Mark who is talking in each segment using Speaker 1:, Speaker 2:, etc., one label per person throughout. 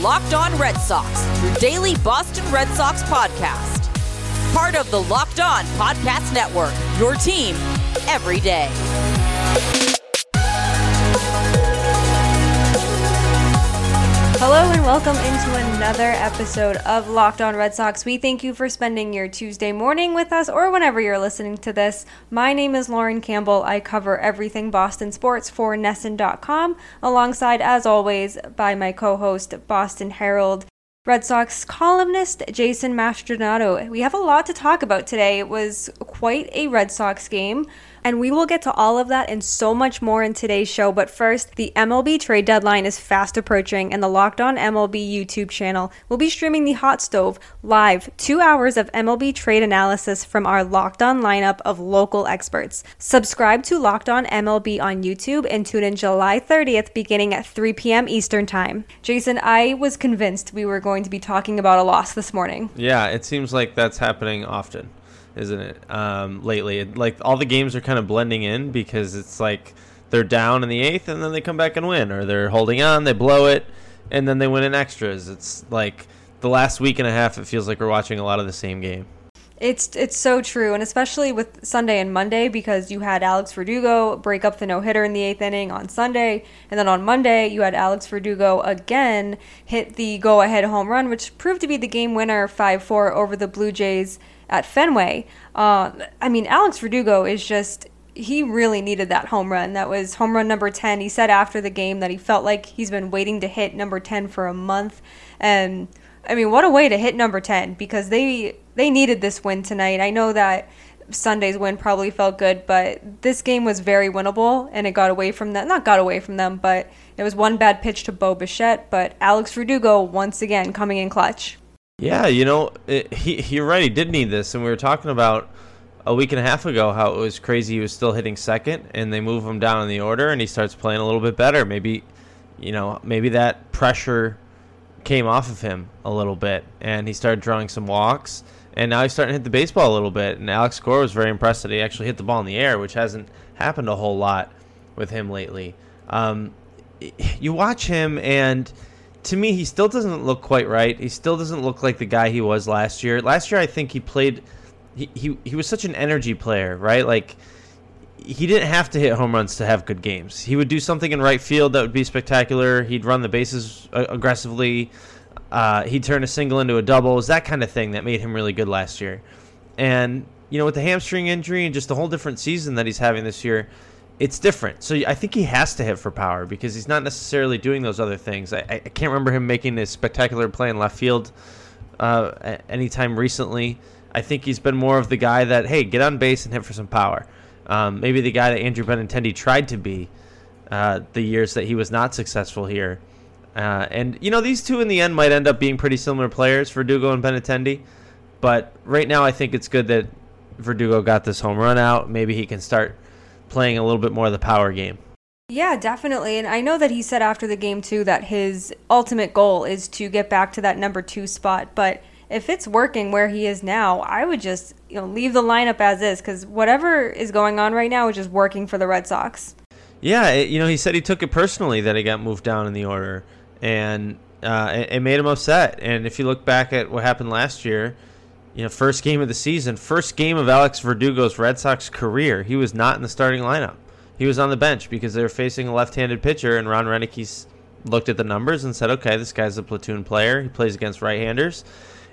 Speaker 1: Locked On Red Sox, your daily Boston Red Sox podcast. Part of the Locked On Podcast Network, your team every day.
Speaker 2: Hello and welcome into another episode of Locked On Red Sox. We thank you for spending your Tuesday morning with us or whenever you're listening to this. My name is Lauren Campbell. I cover everything Boston sports for NESN.com, alongside, as always, by my co host, Boston Herald. Red Sox columnist Jason Mastrodonato. We have a lot to talk about today. It was quite a Red Sox game. And we will get to all of that and so much more in today's show. But first, the MLB trade deadline is fast approaching, and the Locked On MLB YouTube channel will be streaming the Hot Stove live, two hours of MLB trade analysis from our Locked On lineup of local experts. Subscribe to Locked On MLB on YouTube and tune in July 30th beginning at 3 p.m. Eastern Time. Jason, I was convinced we were going to be talking about a loss this morning.
Speaker 3: Yeah, it seems like that's happening often isn't it? Um, lately, like all the games are kind of blending in because it's like they're down in the eighth and then they come back and win, or they're holding on, they blow it, and then they win in extras. It's like the last week and a half. It feels like we're watching a lot of the same game.
Speaker 2: It's it's so true, and especially with Sunday and Monday because you had Alex Verdugo break up the no hitter in the eighth inning on Sunday, and then on Monday you had Alex Verdugo again hit the go ahead home run, which proved to be the game winner five four over the Blue Jays at Fenway. Uh, I mean, Alex Verdugo is just he really needed that home run. That was home run number 10. He said after the game that he felt like he's been waiting to hit number 10 for a month. And I mean, what a way to hit number 10 because they they needed this win tonight. I know that Sunday's win probably felt good, but this game was very winnable and it got away from them. Not got away from them, but it was one bad pitch to Bo Bichette, but Alex Verdugo once again coming in clutch.
Speaker 3: Yeah, you know, it, he you're right. He did need this, and we were talking about a week and a half ago how it was crazy. He was still hitting second, and they move him down in the order, and he starts playing a little bit better. Maybe, you know, maybe that pressure came off of him a little bit, and he started drawing some walks, and now he's starting to hit the baseball a little bit. And Alex Cora was very impressed that he actually hit the ball in the air, which hasn't happened a whole lot with him lately. Um, you watch him and to me, he still doesn't look quite right. He still doesn't look like the guy he was last year. Last year, I think he played. He, he, he was such an energy player, right? Like he didn't have to hit home runs to have good games. He would do something in right field that would be spectacular. He'd run the bases uh, aggressively. Uh, he'd turn a single into a double. It was that kind of thing that made him really good last year. And you know, with the hamstring injury and just a whole different season that he's having this year, it's different. So I think he has to hit for power because he's not necessarily doing those other things. I, I can't remember him making a spectacular play in left field uh, anytime recently. I think he's been more of the guy that, hey, get on base and hit for some power. Um, maybe the guy that Andrew Benintendi tried to be uh, the years that he was not successful here. Uh, and, you know, these two in the end might end up being pretty similar players, Verdugo and Benintendi. But right now, I think it's good that Verdugo got this home run out. Maybe he can start playing a little bit more of the power game.
Speaker 2: Yeah, definitely. And I know that he said after the game, too, that his ultimate goal is to get back to that number two spot. But if it's working where he is now, I would just you know leave the lineup as is because whatever is going on right now is just working for the Red Sox.
Speaker 3: Yeah, it, you know, he said he took it personally that he got moved down in the order, and uh, it, it made him upset. And if you look back at what happened last year, you know, first game of the season, first game of Alex Verdugo's Red Sox career. He was not in the starting lineup. He was on the bench because they were facing a left-handed pitcher, and Ron Roenicke looked at the numbers and said, "Okay, this guy's a platoon player. He plays against right-handers."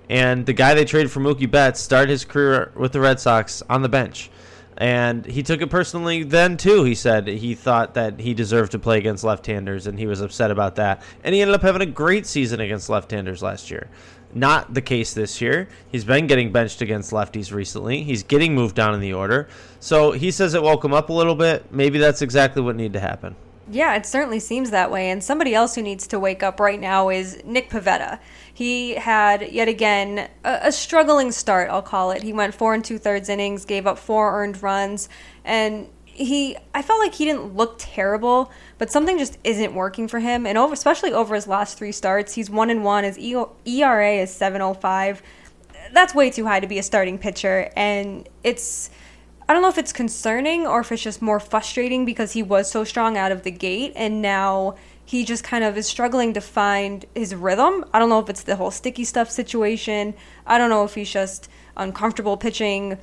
Speaker 3: And the guy they traded for Mookie Betts started his career with the Red Sox on the bench. And he took it personally then, too. He said he thought that he deserved to play against left handers, and he was upset about that. And he ended up having a great season against left handers last year. Not the case this year. He's been getting benched against lefties recently. He's getting moved down in the order. So he says it woke him up a little bit. Maybe that's exactly what needed to happen.
Speaker 2: Yeah, it certainly seems that way. And somebody else who needs to wake up right now is Nick Pivetta. He had yet again a, a, struggling start, I'll call it. He went four and two thirds innings, gave up four earned runs, and he I felt like he didn't look terrible, but something just isn't working for him. And over, especially over his last three starts, he's one and one. His ERA is seven oh five. That's way too high to be a starting pitcher, and it's I don't know if it's concerning or if it's just more frustrating because he was so strong out of the gate, and now he just kind of is struggling to find his rhythm. I don't know if it's the whole sticky stuff situation. I don't know if he's just uncomfortable pitching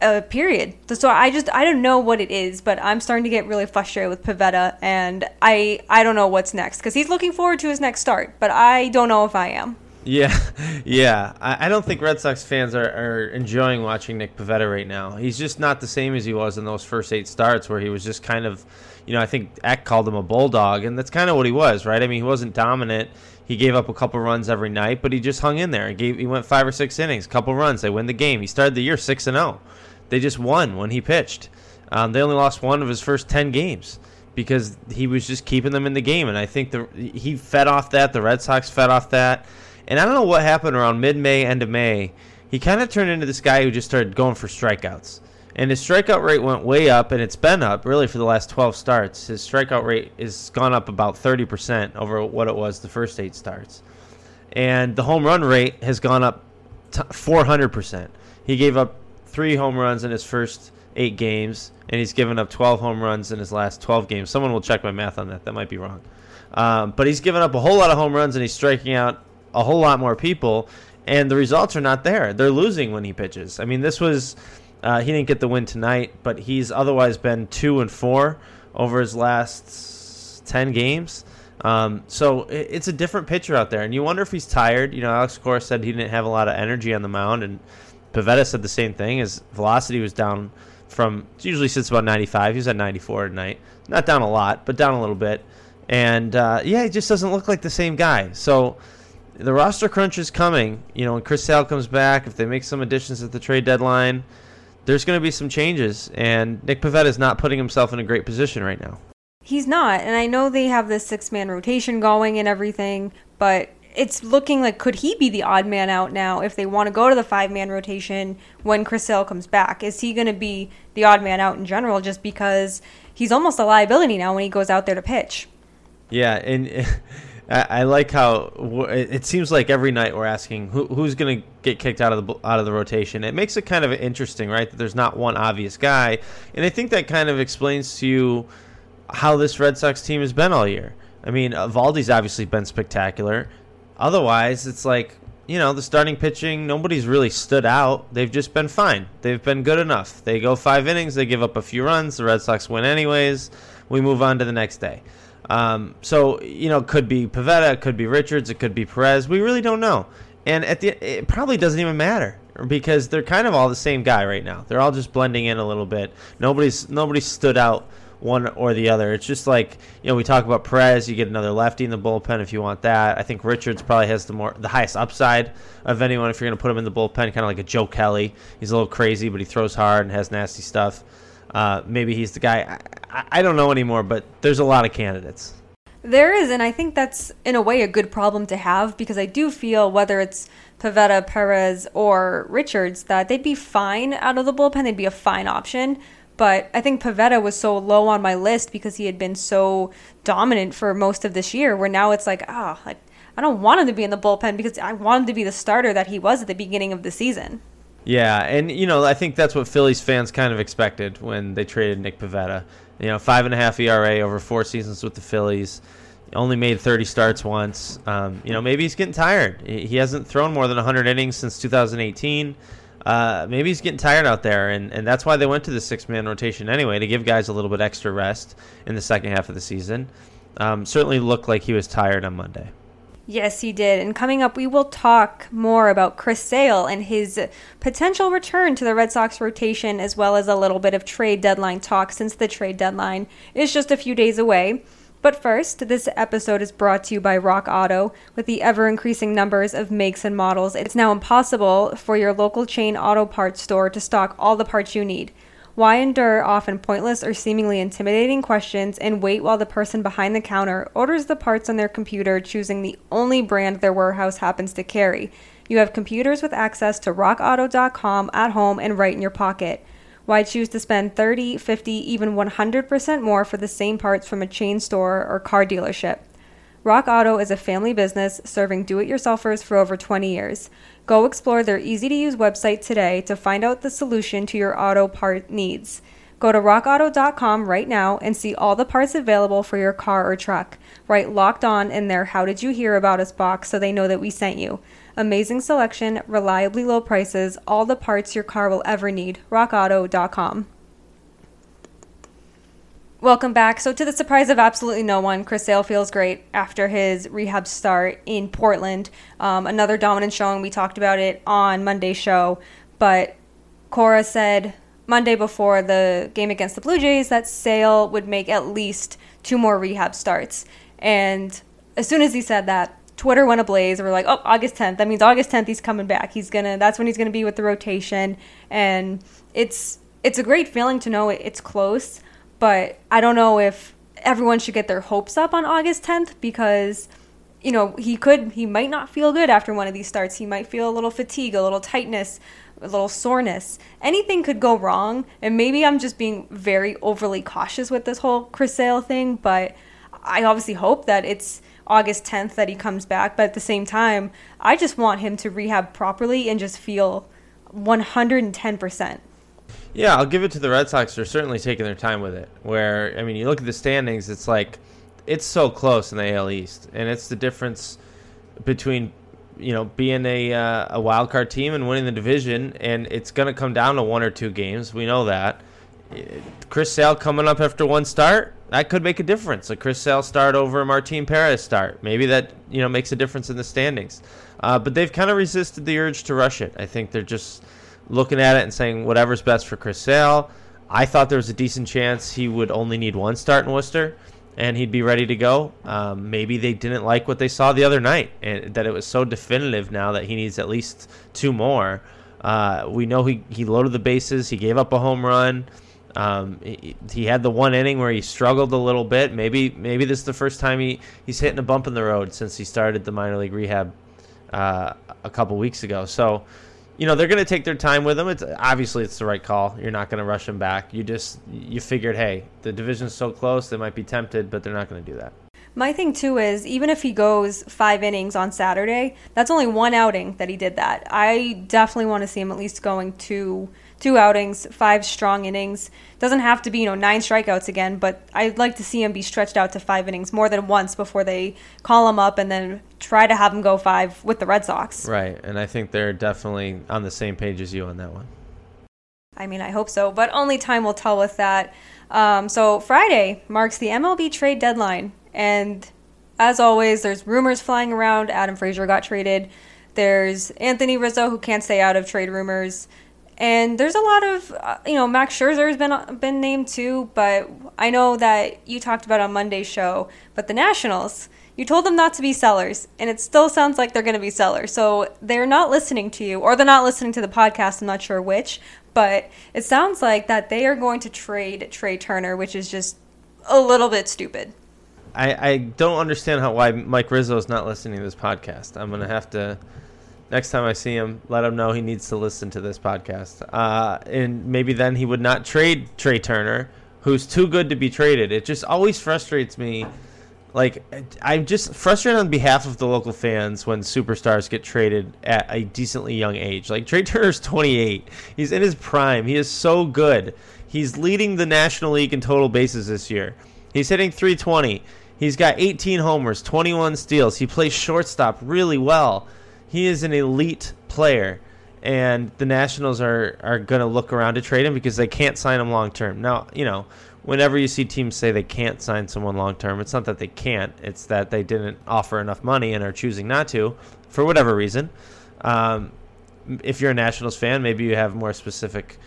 Speaker 2: uh, period. So I just I don't know what it is, but I'm starting to get really frustrated with Pivetta, and I I don't know what's next because he's looking forward to his next start, but I don't know if I am.
Speaker 3: Yeah, yeah. I, I don't think Red Sox fans are, are enjoying watching Nick Pivetta right now. He's just not the same as he was in those first eight starts, where he was just kind of, you know, I think Eck called him a bulldog, and that's kind of what he was, right? I mean, he wasn't dominant. He gave up a couple runs every night, but he just hung in there. He gave he went five or six innings, couple runs. They win the game. He started the year six and zero. Oh. They just won when he pitched. Um, they only lost one of his first ten games because he was just keeping them in the game, and I think the he fed off that. The Red Sox fed off that. And I don't know what happened around mid May, end of May. He kind of turned into this guy who just started going for strikeouts. And his strikeout rate went way up, and it's been up really for the last 12 starts. His strikeout rate has gone up about 30% over what it was the first eight starts. And the home run rate has gone up 400%. He gave up three home runs in his first eight games, and he's given up 12 home runs in his last 12 games. Someone will check my math on that. That might be wrong. Um, but he's given up a whole lot of home runs, and he's striking out a whole lot more people, and the results are not there. They're losing when he pitches. I mean, this was uh, he didn't get the win tonight, but he's otherwise been two and four over his last ten games. Um, so it's a different pitcher out there, and you wonder if he's tired. You know, Alex Cora said he didn't have a lot of energy on the mound, and Pivetta said the same thing. His velocity was down from usually sits about 95. He was at 94 tonight. Not down a lot, but down a little bit. And uh, yeah, he just doesn't look like the same guy. So the roster crunch is coming. You know, when Chris Sale comes back, if they make some additions at the trade deadline, there's going to be some changes. And Nick Pivetta is not putting himself in a great position right now.
Speaker 2: He's not. And I know they have this six man rotation going and everything, but it's looking like could he be the odd man out now if they want to go to the five man rotation when Chris Sale comes back? Is he going to be the odd man out in general just because he's almost a liability now when he goes out there to pitch?
Speaker 3: Yeah, and I, like how it seems like every night we're asking who, who's going to get kicked out of the out of the rotation. It makes it kind of interesting, right? That there's not one obvious guy, and I think that kind of explains to you how this Red Sox team has been all year. I mean, uh, Eovaldi's obviously been spectacular. Otherwise, it's like you know the starting pitching. Nobody's really stood out. They've just been fine. They've been good enough. They go five innings. They give up a few runs. The Red Sox win anyways. We move on to the next day. Um, so you know, could be Pivetta, it could be Richards, it could be Perez. We really don't know, and at the it probably doesn't even matter because they're kind of all the same guy right now. They're all just blending in a little bit. Nobody's nobody stood out one or the other. It's just like you know we talk about Perez. You get another lefty in the bullpen if you want that. I think Richards probably has the more the highest upside of anyone if you're going to put him in the bullpen, kind of like a Joe Kelly. He's a little crazy, but he throws hard and has nasty stuff. Uh, maybe he's the guy. I, I don't know anymore, but there's a lot of candidates.
Speaker 2: There is, and I think that's in a way a good problem to have because I do feel whether it's Pivetta, Perez, or Richards that they'd be fine out of the bullpen. They'd be a fine option. But I think Pivetta was so low on my list because he had been so dominant for most of this year. Where now it's like, ah, oh, I don't want him to be in the bullpen because I want him to be the starter that he was at the beginning of the season.
Speaker 3: Yeah, and you know, I think that's what Phillies fans kind of expected when they traded Nick Pivetta. You know, five and a half ERA over four seasons with the Phillies. Only made 30 starts once. Um, you know, maybe he's getting tired. He hasn't thrown more than 100 innings since 2018. Uh, maybe he's getting tired out there, and, and that's why they went to the six man rotation anyway to give guys a little bit extra rest in the second half of the season. Um, certainly looked like he was tired on Monday.
Speaker 2: Yes, he did. And coming up, we will talk more about Chris Sale and his potential return to the Red Sox rotation, as well as a little bit of trade deadline talk since the trade deadline is just a few days away. But first, this episode is brought to you by Rock Auto. With the ever increasing numbers of makes and models, it's now impossible for your local chain auto parts store to stock all the parts you need. Why endure often pointless or seemingly intimidating questions and wait while the person behind the counter orders the parts on their computer, choosing the only brand their warehouse happens to carry? You have computers with access to rockauto.com at home and right in your pocket. Why choose to spend 30, 50, even 100% more for the same parts from a chain store or car dealership? Rock Auto is a family business serving do it yourselfers for over 20 years. Go explore their easy to use website today to find out the solution to your auto part needs. Go to rockauto.com right now and see all the parts available for your car or truck. Write locked on in their How Did You Hear About Us box so they know that we sent you. Amazing selection, reliably low prices, all the parts your car will ever need. RockAuto.com. Welcome back. So, to the surprise of absolutely no one, Chris Sale feels great after his rehab start in Portland. Um, another dominant showing. We talked about it on Monday's show, but Cora said Monday before the game against the Blue Jays that Sale would make at least two more rehab starts. And as soon as he said that, Twitter went ablaze. We're like, oh, August 10th. That means August 10th he's coming back. He's gonna. That's when he's gonna be with the rotation, and it's it's a great feeling to know it's close but I don't know if everyone should get their hopes up on August 10th because you know, he could he might not feel good after one of these starts. He might feel a little fatigue, a little tightness, a little soreness. Anything could go wrong, and maybe I'm just being very overly cautious with this whole Chris Sale thing, but I obviously hope that it's August 10th that he comes back, but at the same time, I just want him to rehab properly and just feel 110%.
Speaker 3: Yeah, I'll give it to the Red Sox. They're certainly taking their time with it. Where I mean, you look at the standings, it's like it's so close in the AL East, and it's the difference between you know being a uh, a wild card team and winning the division, and it's going to come down to one or two games. We know that. Chris Sale coming up after one start, that could make a difference. A Chris Sale start over a Martin Perez start, maybe that you know makes a difference in the standings. Uh, but they've kind of resisted the urge to rush it. I think they're just looking at it and saying whatever's best for Chris Sale. I thought there was a decent chance he would only need one start in Worcester and he'd be ready to go. Um, maybe they didn't like what they saw the other night and that it was so definitive now that he needs at least two more. Uh, we know he, he loaded the bases, he gave up a home run. Um, he, he, had the one inning where he struggled a little bit. Maybe maybe this is the first time he, he's hitting a bump in the road since he started the minor league rehab uh, a couple weeks ago. So you know they're going to take their time with him. It's obviously it's the right call. You're not going to rush him back. You just you figured, hey, the division's so close, they might be tempted, but they're not going to do that.
Speaker 2: My thing too is even if he goes five innings on Saturday, that's only one outing that he did that. I definitely want to see him at least going two two outings, five strong innings. Doesn't have to be, you know, nine strikeouts again, but I'd like to see him be stretched out to five innings more than once before they call him up and then try to have him go five with the Red Sox.
Speaker 3: Right, and I think they're definitely on the same page as you on that one.
Speaker 2: I mean, I hope so, but only time will tell with that. Um, so Friday marks the MLB trade deadline, and as always, there's rumors flying around. Adam Frazier got traded. There's Anthony Rizzo who can't stay out of trade rumors. And there's a lot of, uh, you know, Max Scherzer has been been named too, but I know that you talked about on Monday's show. But the Nationals, you told them not to be sellers, and it still sounds like they're going to be sellers. So they're not listening to you, or they're not listening to the podcast. I'm not sure which, but it sounds like that they are going to trade Trea Turner, which is just a little bit stupid.
Speaker 3: I, I don't understand how why Mike Rizzo is not listening to this podcast. I'm going to have to next time I see him, let him know he needs to listen to this podcast. Uh, and maybe then he would not trade Trea Turner, who's too good to be traded. It just always frustrates me. Like I'm just frustrated on behalf of the local fans when superstars get traded at a decently young age. Like Trea Turner's 28. He's in his prime. He is so good. He's leading the National League in total bases this year. He's hitting 320. He's got 18 homers, 21 steals. He plays shortstop really well he is an elite player, and the Nationals are are going to look around to trade him because they can't sign him long term. Now, you know, whenever you see teams say they can't sign someone long term, it's not that they can't; it's that they didn't offer enough money and are choosing not to for whatever reason. Um, if you're a Nationals fan, maybe you have more specific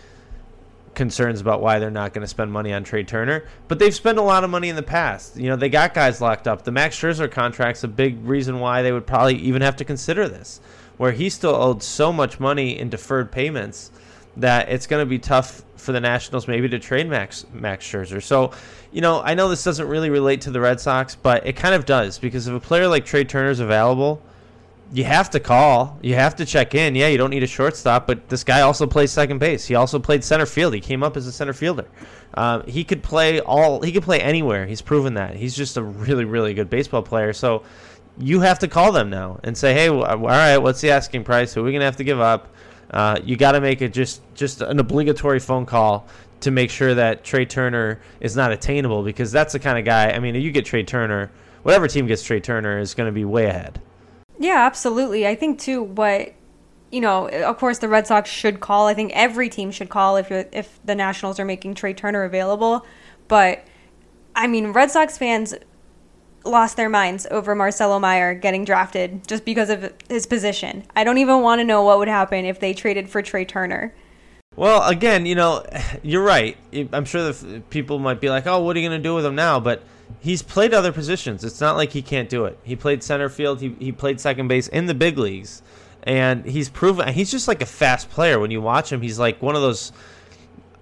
Speaker 3: concerns about why they're not going to spend money on Trea Turner, but they've spent a lot of money in the past. You know, they got guys locked up. The Max Scherzer contract's a big reason why they would probably even have to consider this, where he still owed so much money in deferred payments that it's going to be tough for the Nationals maybe to trade Max Max Scherzer. So, you know, I know this doesn't really relate to the Red Sox, but it kind of does because if a player like Trea Turner is available, you have to call. You have to check in. Yeah, you don't need a shortstop, but this guy also plays second base. He also played center field. He came up as a center fielder. Um, he could play all. He could play anywhere. He's proven that. He's just a really, really good baseball player. So you have to call them now and say, hey, all right, what's the asking price? Who are we gonna have to give up? Uh, you got to make it just just an obligatory phone call to make sure that Trea Turner is not attainable because that's the kind of guy. I mean, you get Trea Turner, whatever team gets Trea Turner is going to be way ahead.
Speaker 2: Yeah, absolutely. I think too what you know, of course the Red Sox should call. I think every team should call if you're if the Nationals are making Trea Turner available, but I mean, Red Sox fans lost their minds over Marcelo Mayer getting drafted just because of his position. I don't even want to know what would happen if they traded for Trea Turner.
Speaker 3: Well, again, you know, you're right. I'm sure the people might be like, "Oh, what are you going to do with him now?" But he's played other positions. It's not like he can't do it. He played center field. He he played second base in the big leagues, and he's proven. He's just like a fast player. When you watch him, he's like one of those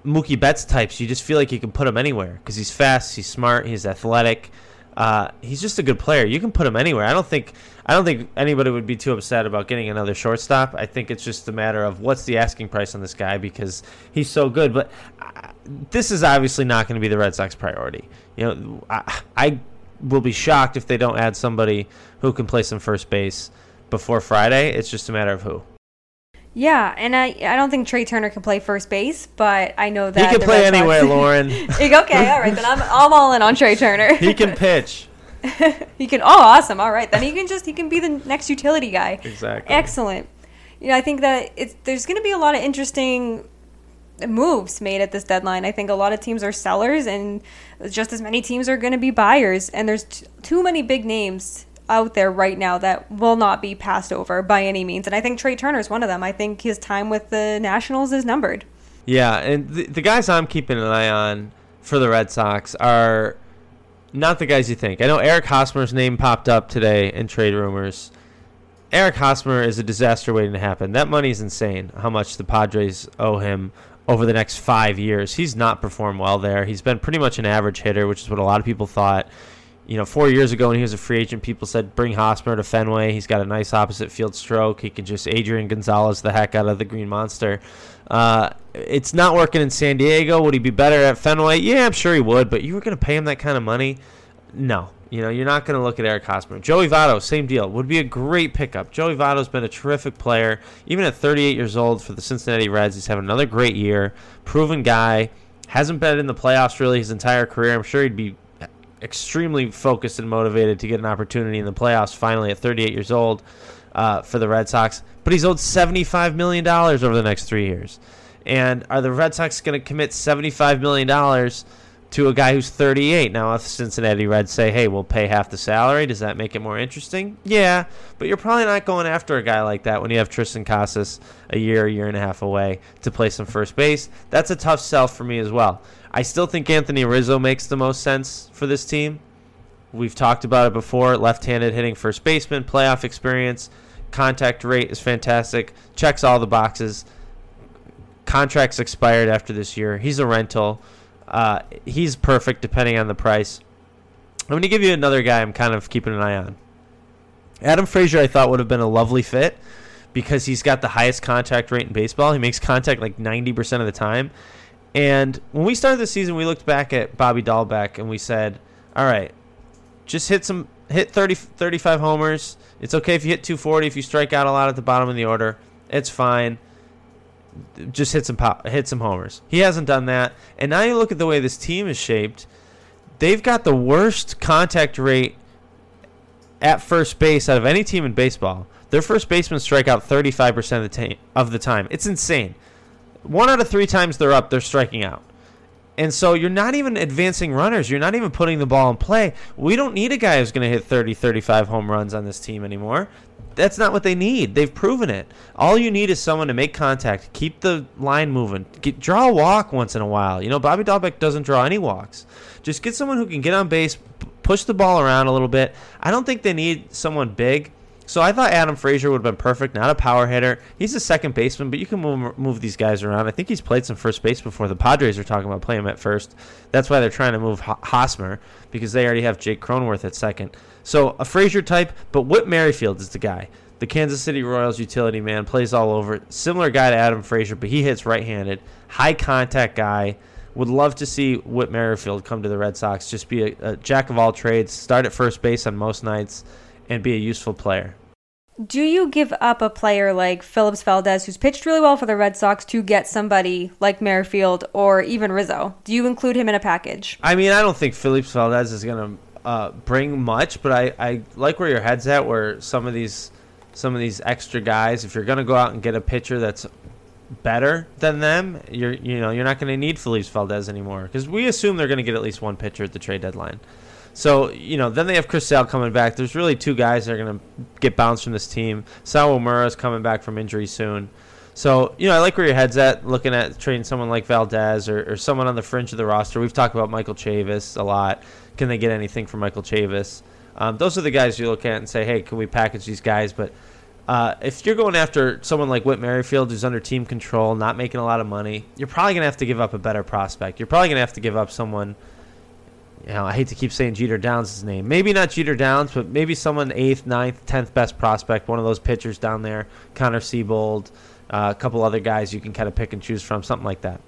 Speaker 3: Mookie Betts types. You just feel like you can put him anywhere because he's fast. He's smart. He's athletic. Uh, he's just a good player. You can put him anywhere. I don't think I don't think anybody would be too upset about getting another shortstop. I think it's just a matter of what's the asking price on this guy because he's so good. But uh, this is obviously not going to be the Red Sox priority. You know, I, I will be shocked if they don't add somebody who can play some first base before Friday. It's just a matter of who.
Speaker 2: Yeah, and I I don't think Trea Turner can play first base, but I know that
Speaker 3: he can play Red anywhere, Sox... Lauren.
Speaker 2: okay, all right, then I'm I'm all in on Trea Turner.
Speaker 3: he can pitch.
Speaker 2: he can. Oh, awesome! All right, then he can just he can be the next utility guy.
Speaker 3: Exactly.
Speaker 2: Excellent. You know, I think that it's there's going to be a lot of interesting moves made at this deadline. I think a lot of teams are sellers, and just as many teams are going to be buyers. And there's t- too many big names out there right now that will not be passed over by any means. And I think Trea Turner is one of them. I think his time with the Nationals is numbered.
Speaker 3: Yeah, and the, the guys I'm keeping an eye on for the Red Sox are not the guys you think. I know Eric Hosmer's name popped up today in trade rumors. Eric Hosmer is a disaster waiting to happen. That money is insane. How much the Padres owe him over the next five years? He's not performed well there. He's been pretty much an average hitter, which is what a lot of people thought you know, four years ago when he was a free agent, people said bring Hosmer to Fenway. He's got a nice opposite field stroke. He can just Adrian Gonzalez the heck out of the Green Monster. Uh, it's not working in San Diego. Would he be better at Fenway? Yeah, I'm sure he would. But you were going to pay him that kind of money? No. You know, you're not going to look at Eric Hosmer. Joey Votto, same deal. Would be a great pickup. Joey Votto's been a terrific player. Even at 38 years old for the Cincinnati Reds, he's having another great year. Proven guy. Hasn't been in the playoffs really his entire career. I'm sure he'd be extremely focused and motivated to get an opportunity in the playoffs finally at 38 years old uh, for the Red Sox. But he's owed $75 million over the next three years. And are the Red Sox going to commit $75 million to a guy who's 38? Now, if Cincinnati Reds say, hey, we'll pay half the salary, does that make it more interesting? Yeah, but you're probably not going after a guy like that when you have Triston Casas a year, a year and a half away to play some first base. That's a tough sell for me as well. I still think Anthony Rizzo makes the most sense for this team. We've talked about it before. Left-handed hitting first baseman, playoff experience, contact rate is fantastic, checks all the boxes. Contract's expired after this year. He's a rental. Uh, he's perfect depending on the price. I'm going to give you another guy I'm kind of keeping an eye on. Adam Frazier, I thought would have been a lovely fit because he's got the highest contact rate in baseball. He makes contact like 90% of the time. And when we started the season, we looked back at Bobby Dalbec and we said, all right, just hit some hit 30 35 homers. It's okay if you hit 240 if you strike out a lot at the bottom of the order. It's fine. Just hit some pop, hit some homers. He hasn't done that. And now you look at the way this team is shaped. They've got the worst contact rate at first base out of any team in baseball. Their first basemen strike out 35% of the, of the time. It's insane one out of three times they're up, they're striking out. And so you're not even advancing runners. You're not even putting the ball in play. We don't need a guy who's going to hit 30, 35 home runs on this team anymore. That's not what they need. They've proven it. All you need is someone to make contact, keep the line moving, get, draw a walk once in a while. You know, Bobby Dalbec doesn't draw any walks. Just get someone who can get on base, push the ball around a little bit. I don't think they need someone big. So I thought Adam Frazier would have been perfect. Not a power hitter. He's a second baseman, but you can move, move these guys around. I think he's played some first base before. The Padres are talking about playing him at first. That's why they're trying to move Hosmer because they already have Jake Cronenworth at second. So a Frazier type, but Whit Merrifield is the guy. The Kansas City Royals utility man plays all over. Similar guy to Adam Frazier, but he hits right-handed. High contact guy. Would love to see Whit Merrifield come to the Red Sox. Just be a, a jack of all trades. Start at first base on most nights, and be a useful player.
Speaker 2: Do you give up a player like Phillips Valdez, who's pitched really well for the Red Sox, to get somebody like Merrifield or even Rizzo? Do you include him in a package?
Speaker 3: I mean, I don't think Phillips Valdez is going to uh, bring much, but I, I like where your head's at. Where some of these some of these extra guys, if you're going to go out and get a pitcher that's better than them, you're you know you're not going to need Phillips Valdez anymore because we assume they're going to get at least one pitcher at the trade deadline. So you know, then they have Chris Sale coming back. There's really two guys that are going to get bounced from this team. Sale is coming back from injury soon. So you know, I like where your head's at, looking at trading someone like Valdez or, or someone on the fringe of the roster. We've talked about Michael Chavis a lot. Can they get anything from Michael Chavis? Um, those are the guys you look at and say, hey, can we package these guys? But uh, if you're going after someone like Whit Merrifield, who's under team control, not making a lot of money, you're probably going to have to give up a better prospect. You're probably going to have to give up someone. You know, I hate to keep saying Jeter Downs' name. Maybe not Jeter Downs, but maybe someone eighth, ninth, tenth best prospect. One of those pitchers down there, Connor Seabold, uh, a couple other guys you can kind of pick and choose from, something like that.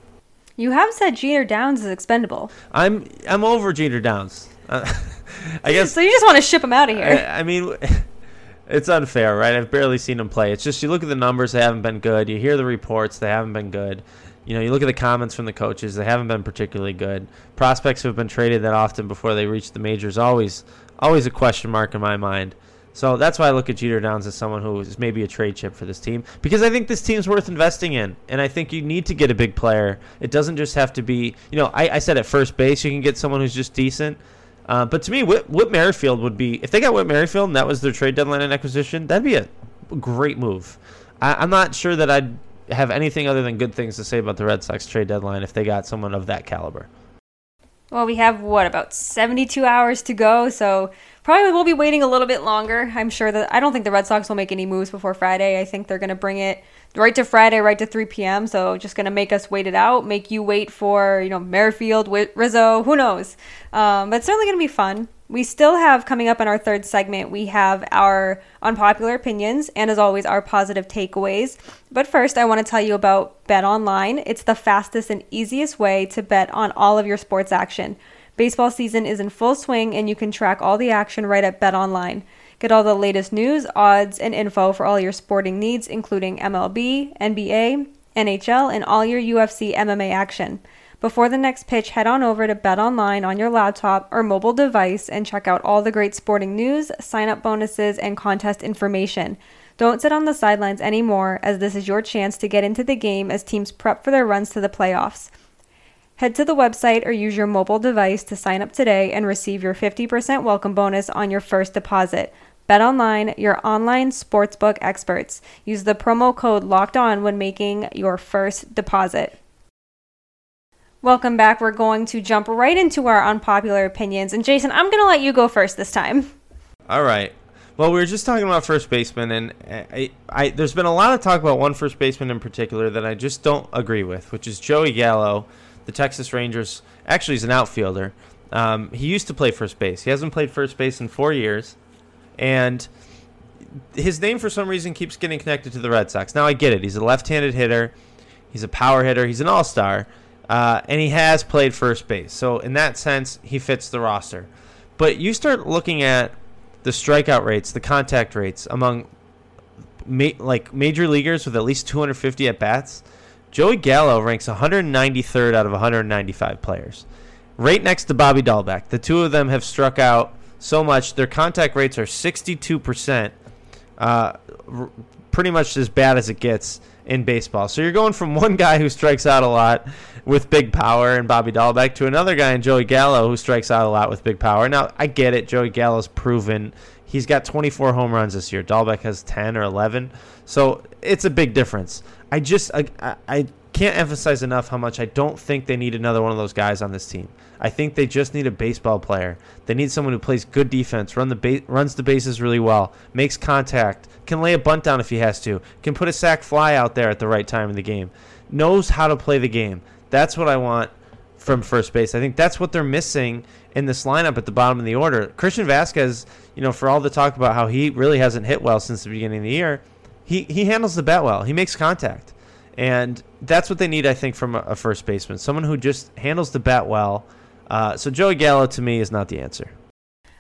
Speaker 2: You have said Jeter Downs is expendable.
Speaker 3: I'm I'm over Jeter Downs. Uh, I guess.
Speaker 2: So you just want to ship him out of here?
Speaker 3: I, I mean. it's unfair, right? I've barely seen him play. It's just you look at the numbers; they haven't been good. You hear the reports; they haven't been good. You know, you look at the comments from the coaches; they haven't been particularly good. Prospects who have been traded that often before they reach the majors always, always a question mark in my mind. So that's why I look at Jeter Downs as someone who is maybe a trade chip for this team because I think this team's worth investing in, and I think you need to get a big player. It doesn't just have to be, you know, I, I said at first base you can get someone who's just decent. Uh, but to me, Whit, Whit Merrifield would be if they got Whit Merrifield and that was their trade deadline and acquisition, that'd be a great move. I, I'm not sure that I'd have anything other than good things to say about the Red Sox trade deadline if they got someone of that caliber.
Speaker 2: Well, we have what about 72 hours to go, so probably we'll be waiting a little bit longer. I'm sure that I don't think the Red Sox will make any moves before Friday. I think they're going to bring it right to Friday, right to 3 p.m. So just going to make us wait it out, make you wait for, you know, Merrifield, Rizzo, who knows. Um, but it's certainly going to be fun. We still have coming up in our third segment, we have our unpopular opinions and, as always, our positive takeaways. But first, I want to tell you about Bet Online. It's the fastest and easiest way to bet on all of your sports action. Baseball season is in full swing, and you can track all the action right at Bet Online. Get all the latest news, odds, and info for all your sporting needs, including MLB, NBA, NHL, and all your UFC MMA action. Before the next pitch, head on over to Bet Online on your laptop or mobile device and check out all the great sporting news, sign up bonuses, and contest information. Don't sit on the sidelines anymore, as this is your chance to get into the game as teams prep for their runs to the playoffs. Head to the website or use your mobile device to sign up today and receive your 50% welcome bonus on your first deposit. BetOnline, your online sportsbook experts. Use the promo code Locked On when making your first deposit. Welcome back. We're going to jump right into our unpopular opinions. And Jason, I'm going to let you go first this time.
Speaker 3: All right. Well, we were just talking about first baseman, and I, I, there's been a lot of talk about one first baseman in particular that I just don't agree with, which is Joey Gallo, the Texas Rangers. Actually, he's an outfielder. Um, he used to play first base. He hasn't played first base in four years and his name for some reason keeps getting connected to the Red Sox. Now I get it; he's a left-handed hitter, he's a power hitter, he's an all-star, uh, and he has played first base. So in that sense, he fits the roster. But you start looking at the strikeout rates, the contact rates among ma- like major leaguers with at least 250 at bats. Joey Gallo ranks 193rd out of 195 players, right next to Bobby Dalbec. The two of them have struck out so much. Their contact rates are 62%, uh, r- pretty much as bad as it gets in baseball. So you're going from one guy who strikes out a lot with big power and Bobby Dalbec to another guy in Joey Gallo who strikes out a lot with big power. Now, I get it. Joey Gallo's proven. He's got 24 home runs this year. Dalbec has 10 or 11. So it's a big difference. I just, I, I can't emphasize enough how much I don't think they need another one of those guys on this team. I think they just need a baseball player. They need someone who plays good defense, run the ba- runs the bases really well, makes contact, can lay a bunt down if he has to, can put a sac fly out there at the right time in the game, knows how to play the game. That's what I want from first base. I think that's what they're missing in this lineup at the bottom of the order. Christian Vasquez, you know, for all the talk about how he really hasn't hit well since the beginning of the year, he, he handles the bat well. He makes contact. And that's what they need, I think, from a, a first baseman. Someone who just handles the bat well uh, so Joey Gallo to me is not the answer.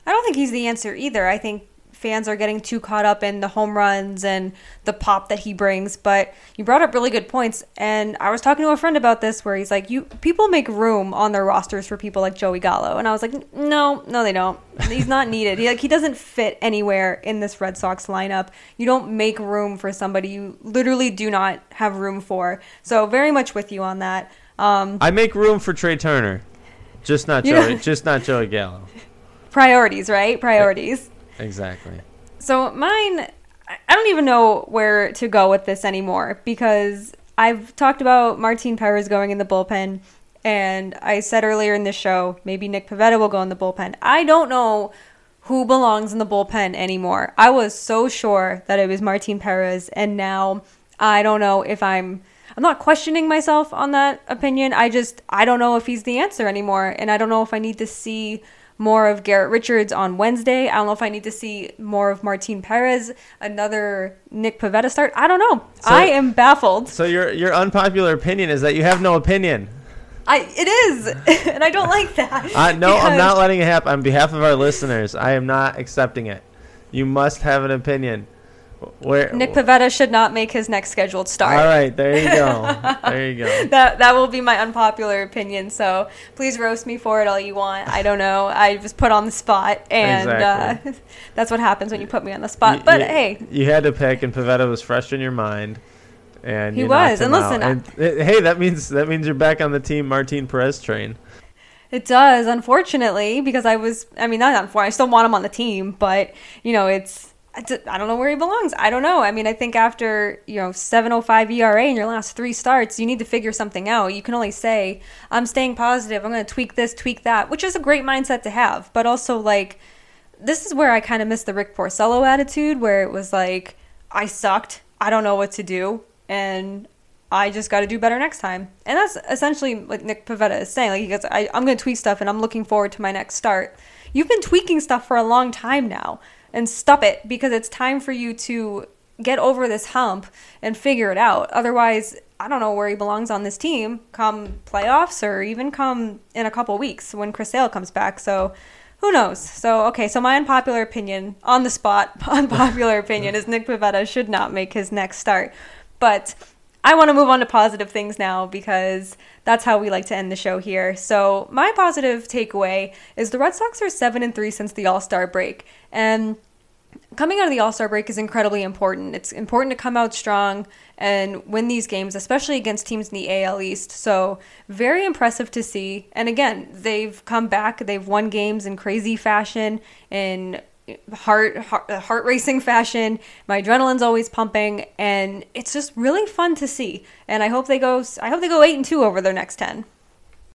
Speaker 2: I don't think he's the answer either. I think fans are getting too caught up in the home runs and the pop that he brings. But you brought up really good points, and I was talking to a friend about this where he's like, "You people make room on their rosters for people like Joey Gallo," and I was like, "No, no, they don't. He's not needed. He like he doesn't fit anywhere in this Red Sox lineup. You don't make room for somebody you literally do not have room for." So very much with you on that. Um,
Speaker 3: I make room for Trea Turner, just not Joey, just not Joey Gallo.
Speaker 2: priorities, right? Priorities.
Speaker 3: Exactly.
Speaker 2: So mine, I don't even know where to go with this anymore because I've talked about Martin Perez going in the bullpen, and I said earlier in the show maybe Nick Pivetta will go in the bullpen. I don't know who belongs in the bullpen anymore. I was so sure that it was Martin Perez, and now I don't know if I'm. I'm not questioning myself on that opinion. I just I don't know if he's the answer anymore, and I don't know if I need to see more of Garrett Richards on Wednesday. I don't know if I need to see more of Martin Perez, another Nick Pivetta start. I don't know.
Speaker 3: So-
Speaker 2: I am baffled.
Speaker 3: So your your unpopular opinion is that you have no opinion.
Speaker 2: I it is, and I don't like that.
Speaker 3: Uh, no, I'm not letting it happen. On behalf of our listeners, I am not accepting it. You must have an opinion. Where
Speaker 2: Nick Pivetta should not make his next scheduled start.
Speaker 3: All right, there you go. there you go.
Speaker 2: That that will be my unpopular opinion. So please roast me for it all you want. I don't know. I was put on the spot, and
Speaker 3: Exactly.
Speaker 2: uh, that's what happens when you put me on the spot.
Speaker 3: You-
Speaker 2: but
Speaker 3: you-
Speaker 2: hey,
Speaker 3: you had to pick, and Pivetta was fresh in your mind, and
Speaker 2: He was, and listen,
Speaker 3: And, uh, hey, that means that means you're back on the team Martin Perez train.
Speaker 2: It does, unfortunately, because I was, I mean, not unfortunately, I still want him on the team, but, you know, it's I don't know where he belongs. I don't know. I mean, I think after, you know, 705 ERA in your last three starts, you need to figure something out. You can only say, I'm staying positive, I'm going to tweak this, tweak that, which is a great mindset to have, but also, like, this is where I kind of missed the Rick Porcello attitude, where it was like, I sucked, I don't know what to do, and I just got to do better next time. And that's essentially what Nick Pivetta is saying. Like, he goes, I, I'm going to tweak stuff and I'm looking forward to my next start. You've been tweaking stuff for a long time now. And stop it because it's time for you to get over this hump and figure it out. Otherwise, I don't know where he belongs on this team come playoffs or even come in a couple weeks when Chris Sale comes back. So who knows? So, okay, so my unpopular opinion on the spot, unpopular opinion is Nick Pivetta should not make his next start. But I want to move on to positive things now because that's how we like to end the show here. So, my positive takeaway is the Red Sox are 7 and 3 since the All-Star break. And coming out of the All Star break is incredibly important. It's important to come out strong and win these games, especially against teams in the AL East. So, very impressive to see. And again, they've come back, they've won games in crazy fashion, in heart heart, heart racing fashion. My adrenaline's always pumping, and it's just really fun to see. And I hope they go. I hope they go eight and two over their next ten.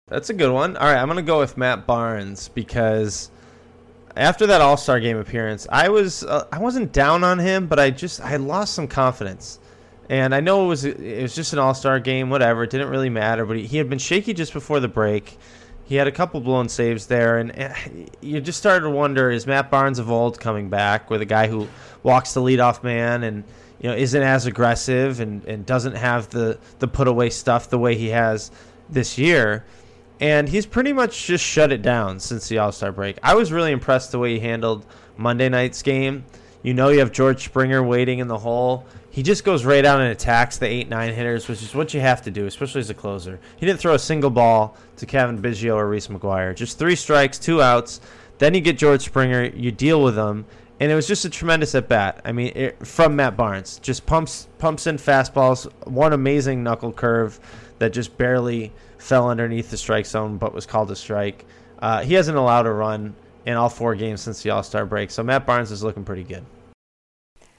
Speaker 3: That's a good one. All right, I'm gonna go with Matt Barnes because after that All Star Game appearance, I was uh, I wasn't down on him, but I just I lost some confidence. And I know it was it was just an All Star game, whatever. It didn't really matter. But he, he had been shaky just before the break. He had a couple blown saves there, and, and you just started to wonder: Is Matt Barnes of old coming back with a guy who walks the leadoff man and you know isn't as aggressive and, and doesn't have the the put away stuff the way he has this year? and he's pretty much just shut it down since the All Star break. I was really impressed the way he handled Monday night's game. You know, you have George Springer waiting in the hole. He just goes right out and attacks the eight nine hitters, which is what you have to do, especially as a closer. He didn't throw a single ball to Cavan Biggio or Reese McGuire. Just three strikes, two outs. Then you get George Springer, you deal with him, and it was just a tremendous at bat. I mean, it, from Matt Barnes, just pumps pumps in fastballs. One amazing knuckle curve that just barely fell underneath the strike zone, but was called a strike. Uh, he hasn't allowed a run in all four games since the All Star break, so Matt Barnes is looking pretty good.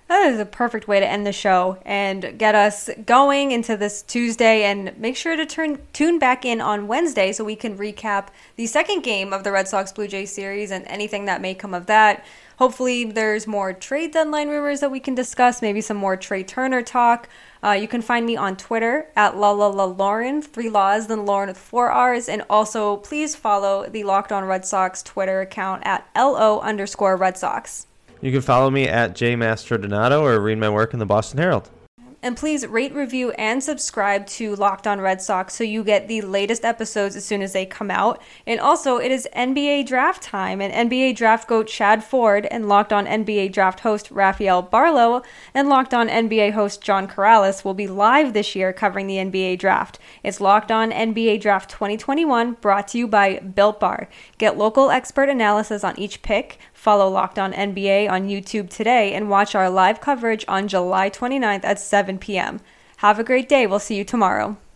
Speaker 2: That is a perfect way to end the show and get us going into this Tuesday. And make sure to turn tune back in on Wednesday so we can recap the second game of the Red Sox Blue Jays series and anything that may come of that. Hopefully, there's more trade deadline rumors that we can discuss. Maybe some more Trea Turner talk. Uh, you can find me on Twitter at la la la Lauren, three laws, then Lauren with four R's, and also please follow the Locked On Red Sox Twitter account at lo underscore Red Sox.
Speaker 3: You can follow me at jmastrodonato or read my work in the Boston Herald.
Speaker 2: And please rate, review, and subscribe to Locked On Red Sox so you get the latest episodes as soon as they come out. And also, it is NBA draft time, and NBA draft goat Chad Ford and Locked On NBA draft host Rafael Barlowe and Locked On NBA host John Corrales will be live this year covering the NBA draft. It's Locked On NBA Draft 2021 brought to you by Built Bar. Get local expert analysis on each pick Follow Locked On NBA on YouTube today and watch our live coverage on July 29th at 7 p.m. Have a great day. We'll see you tomorrow.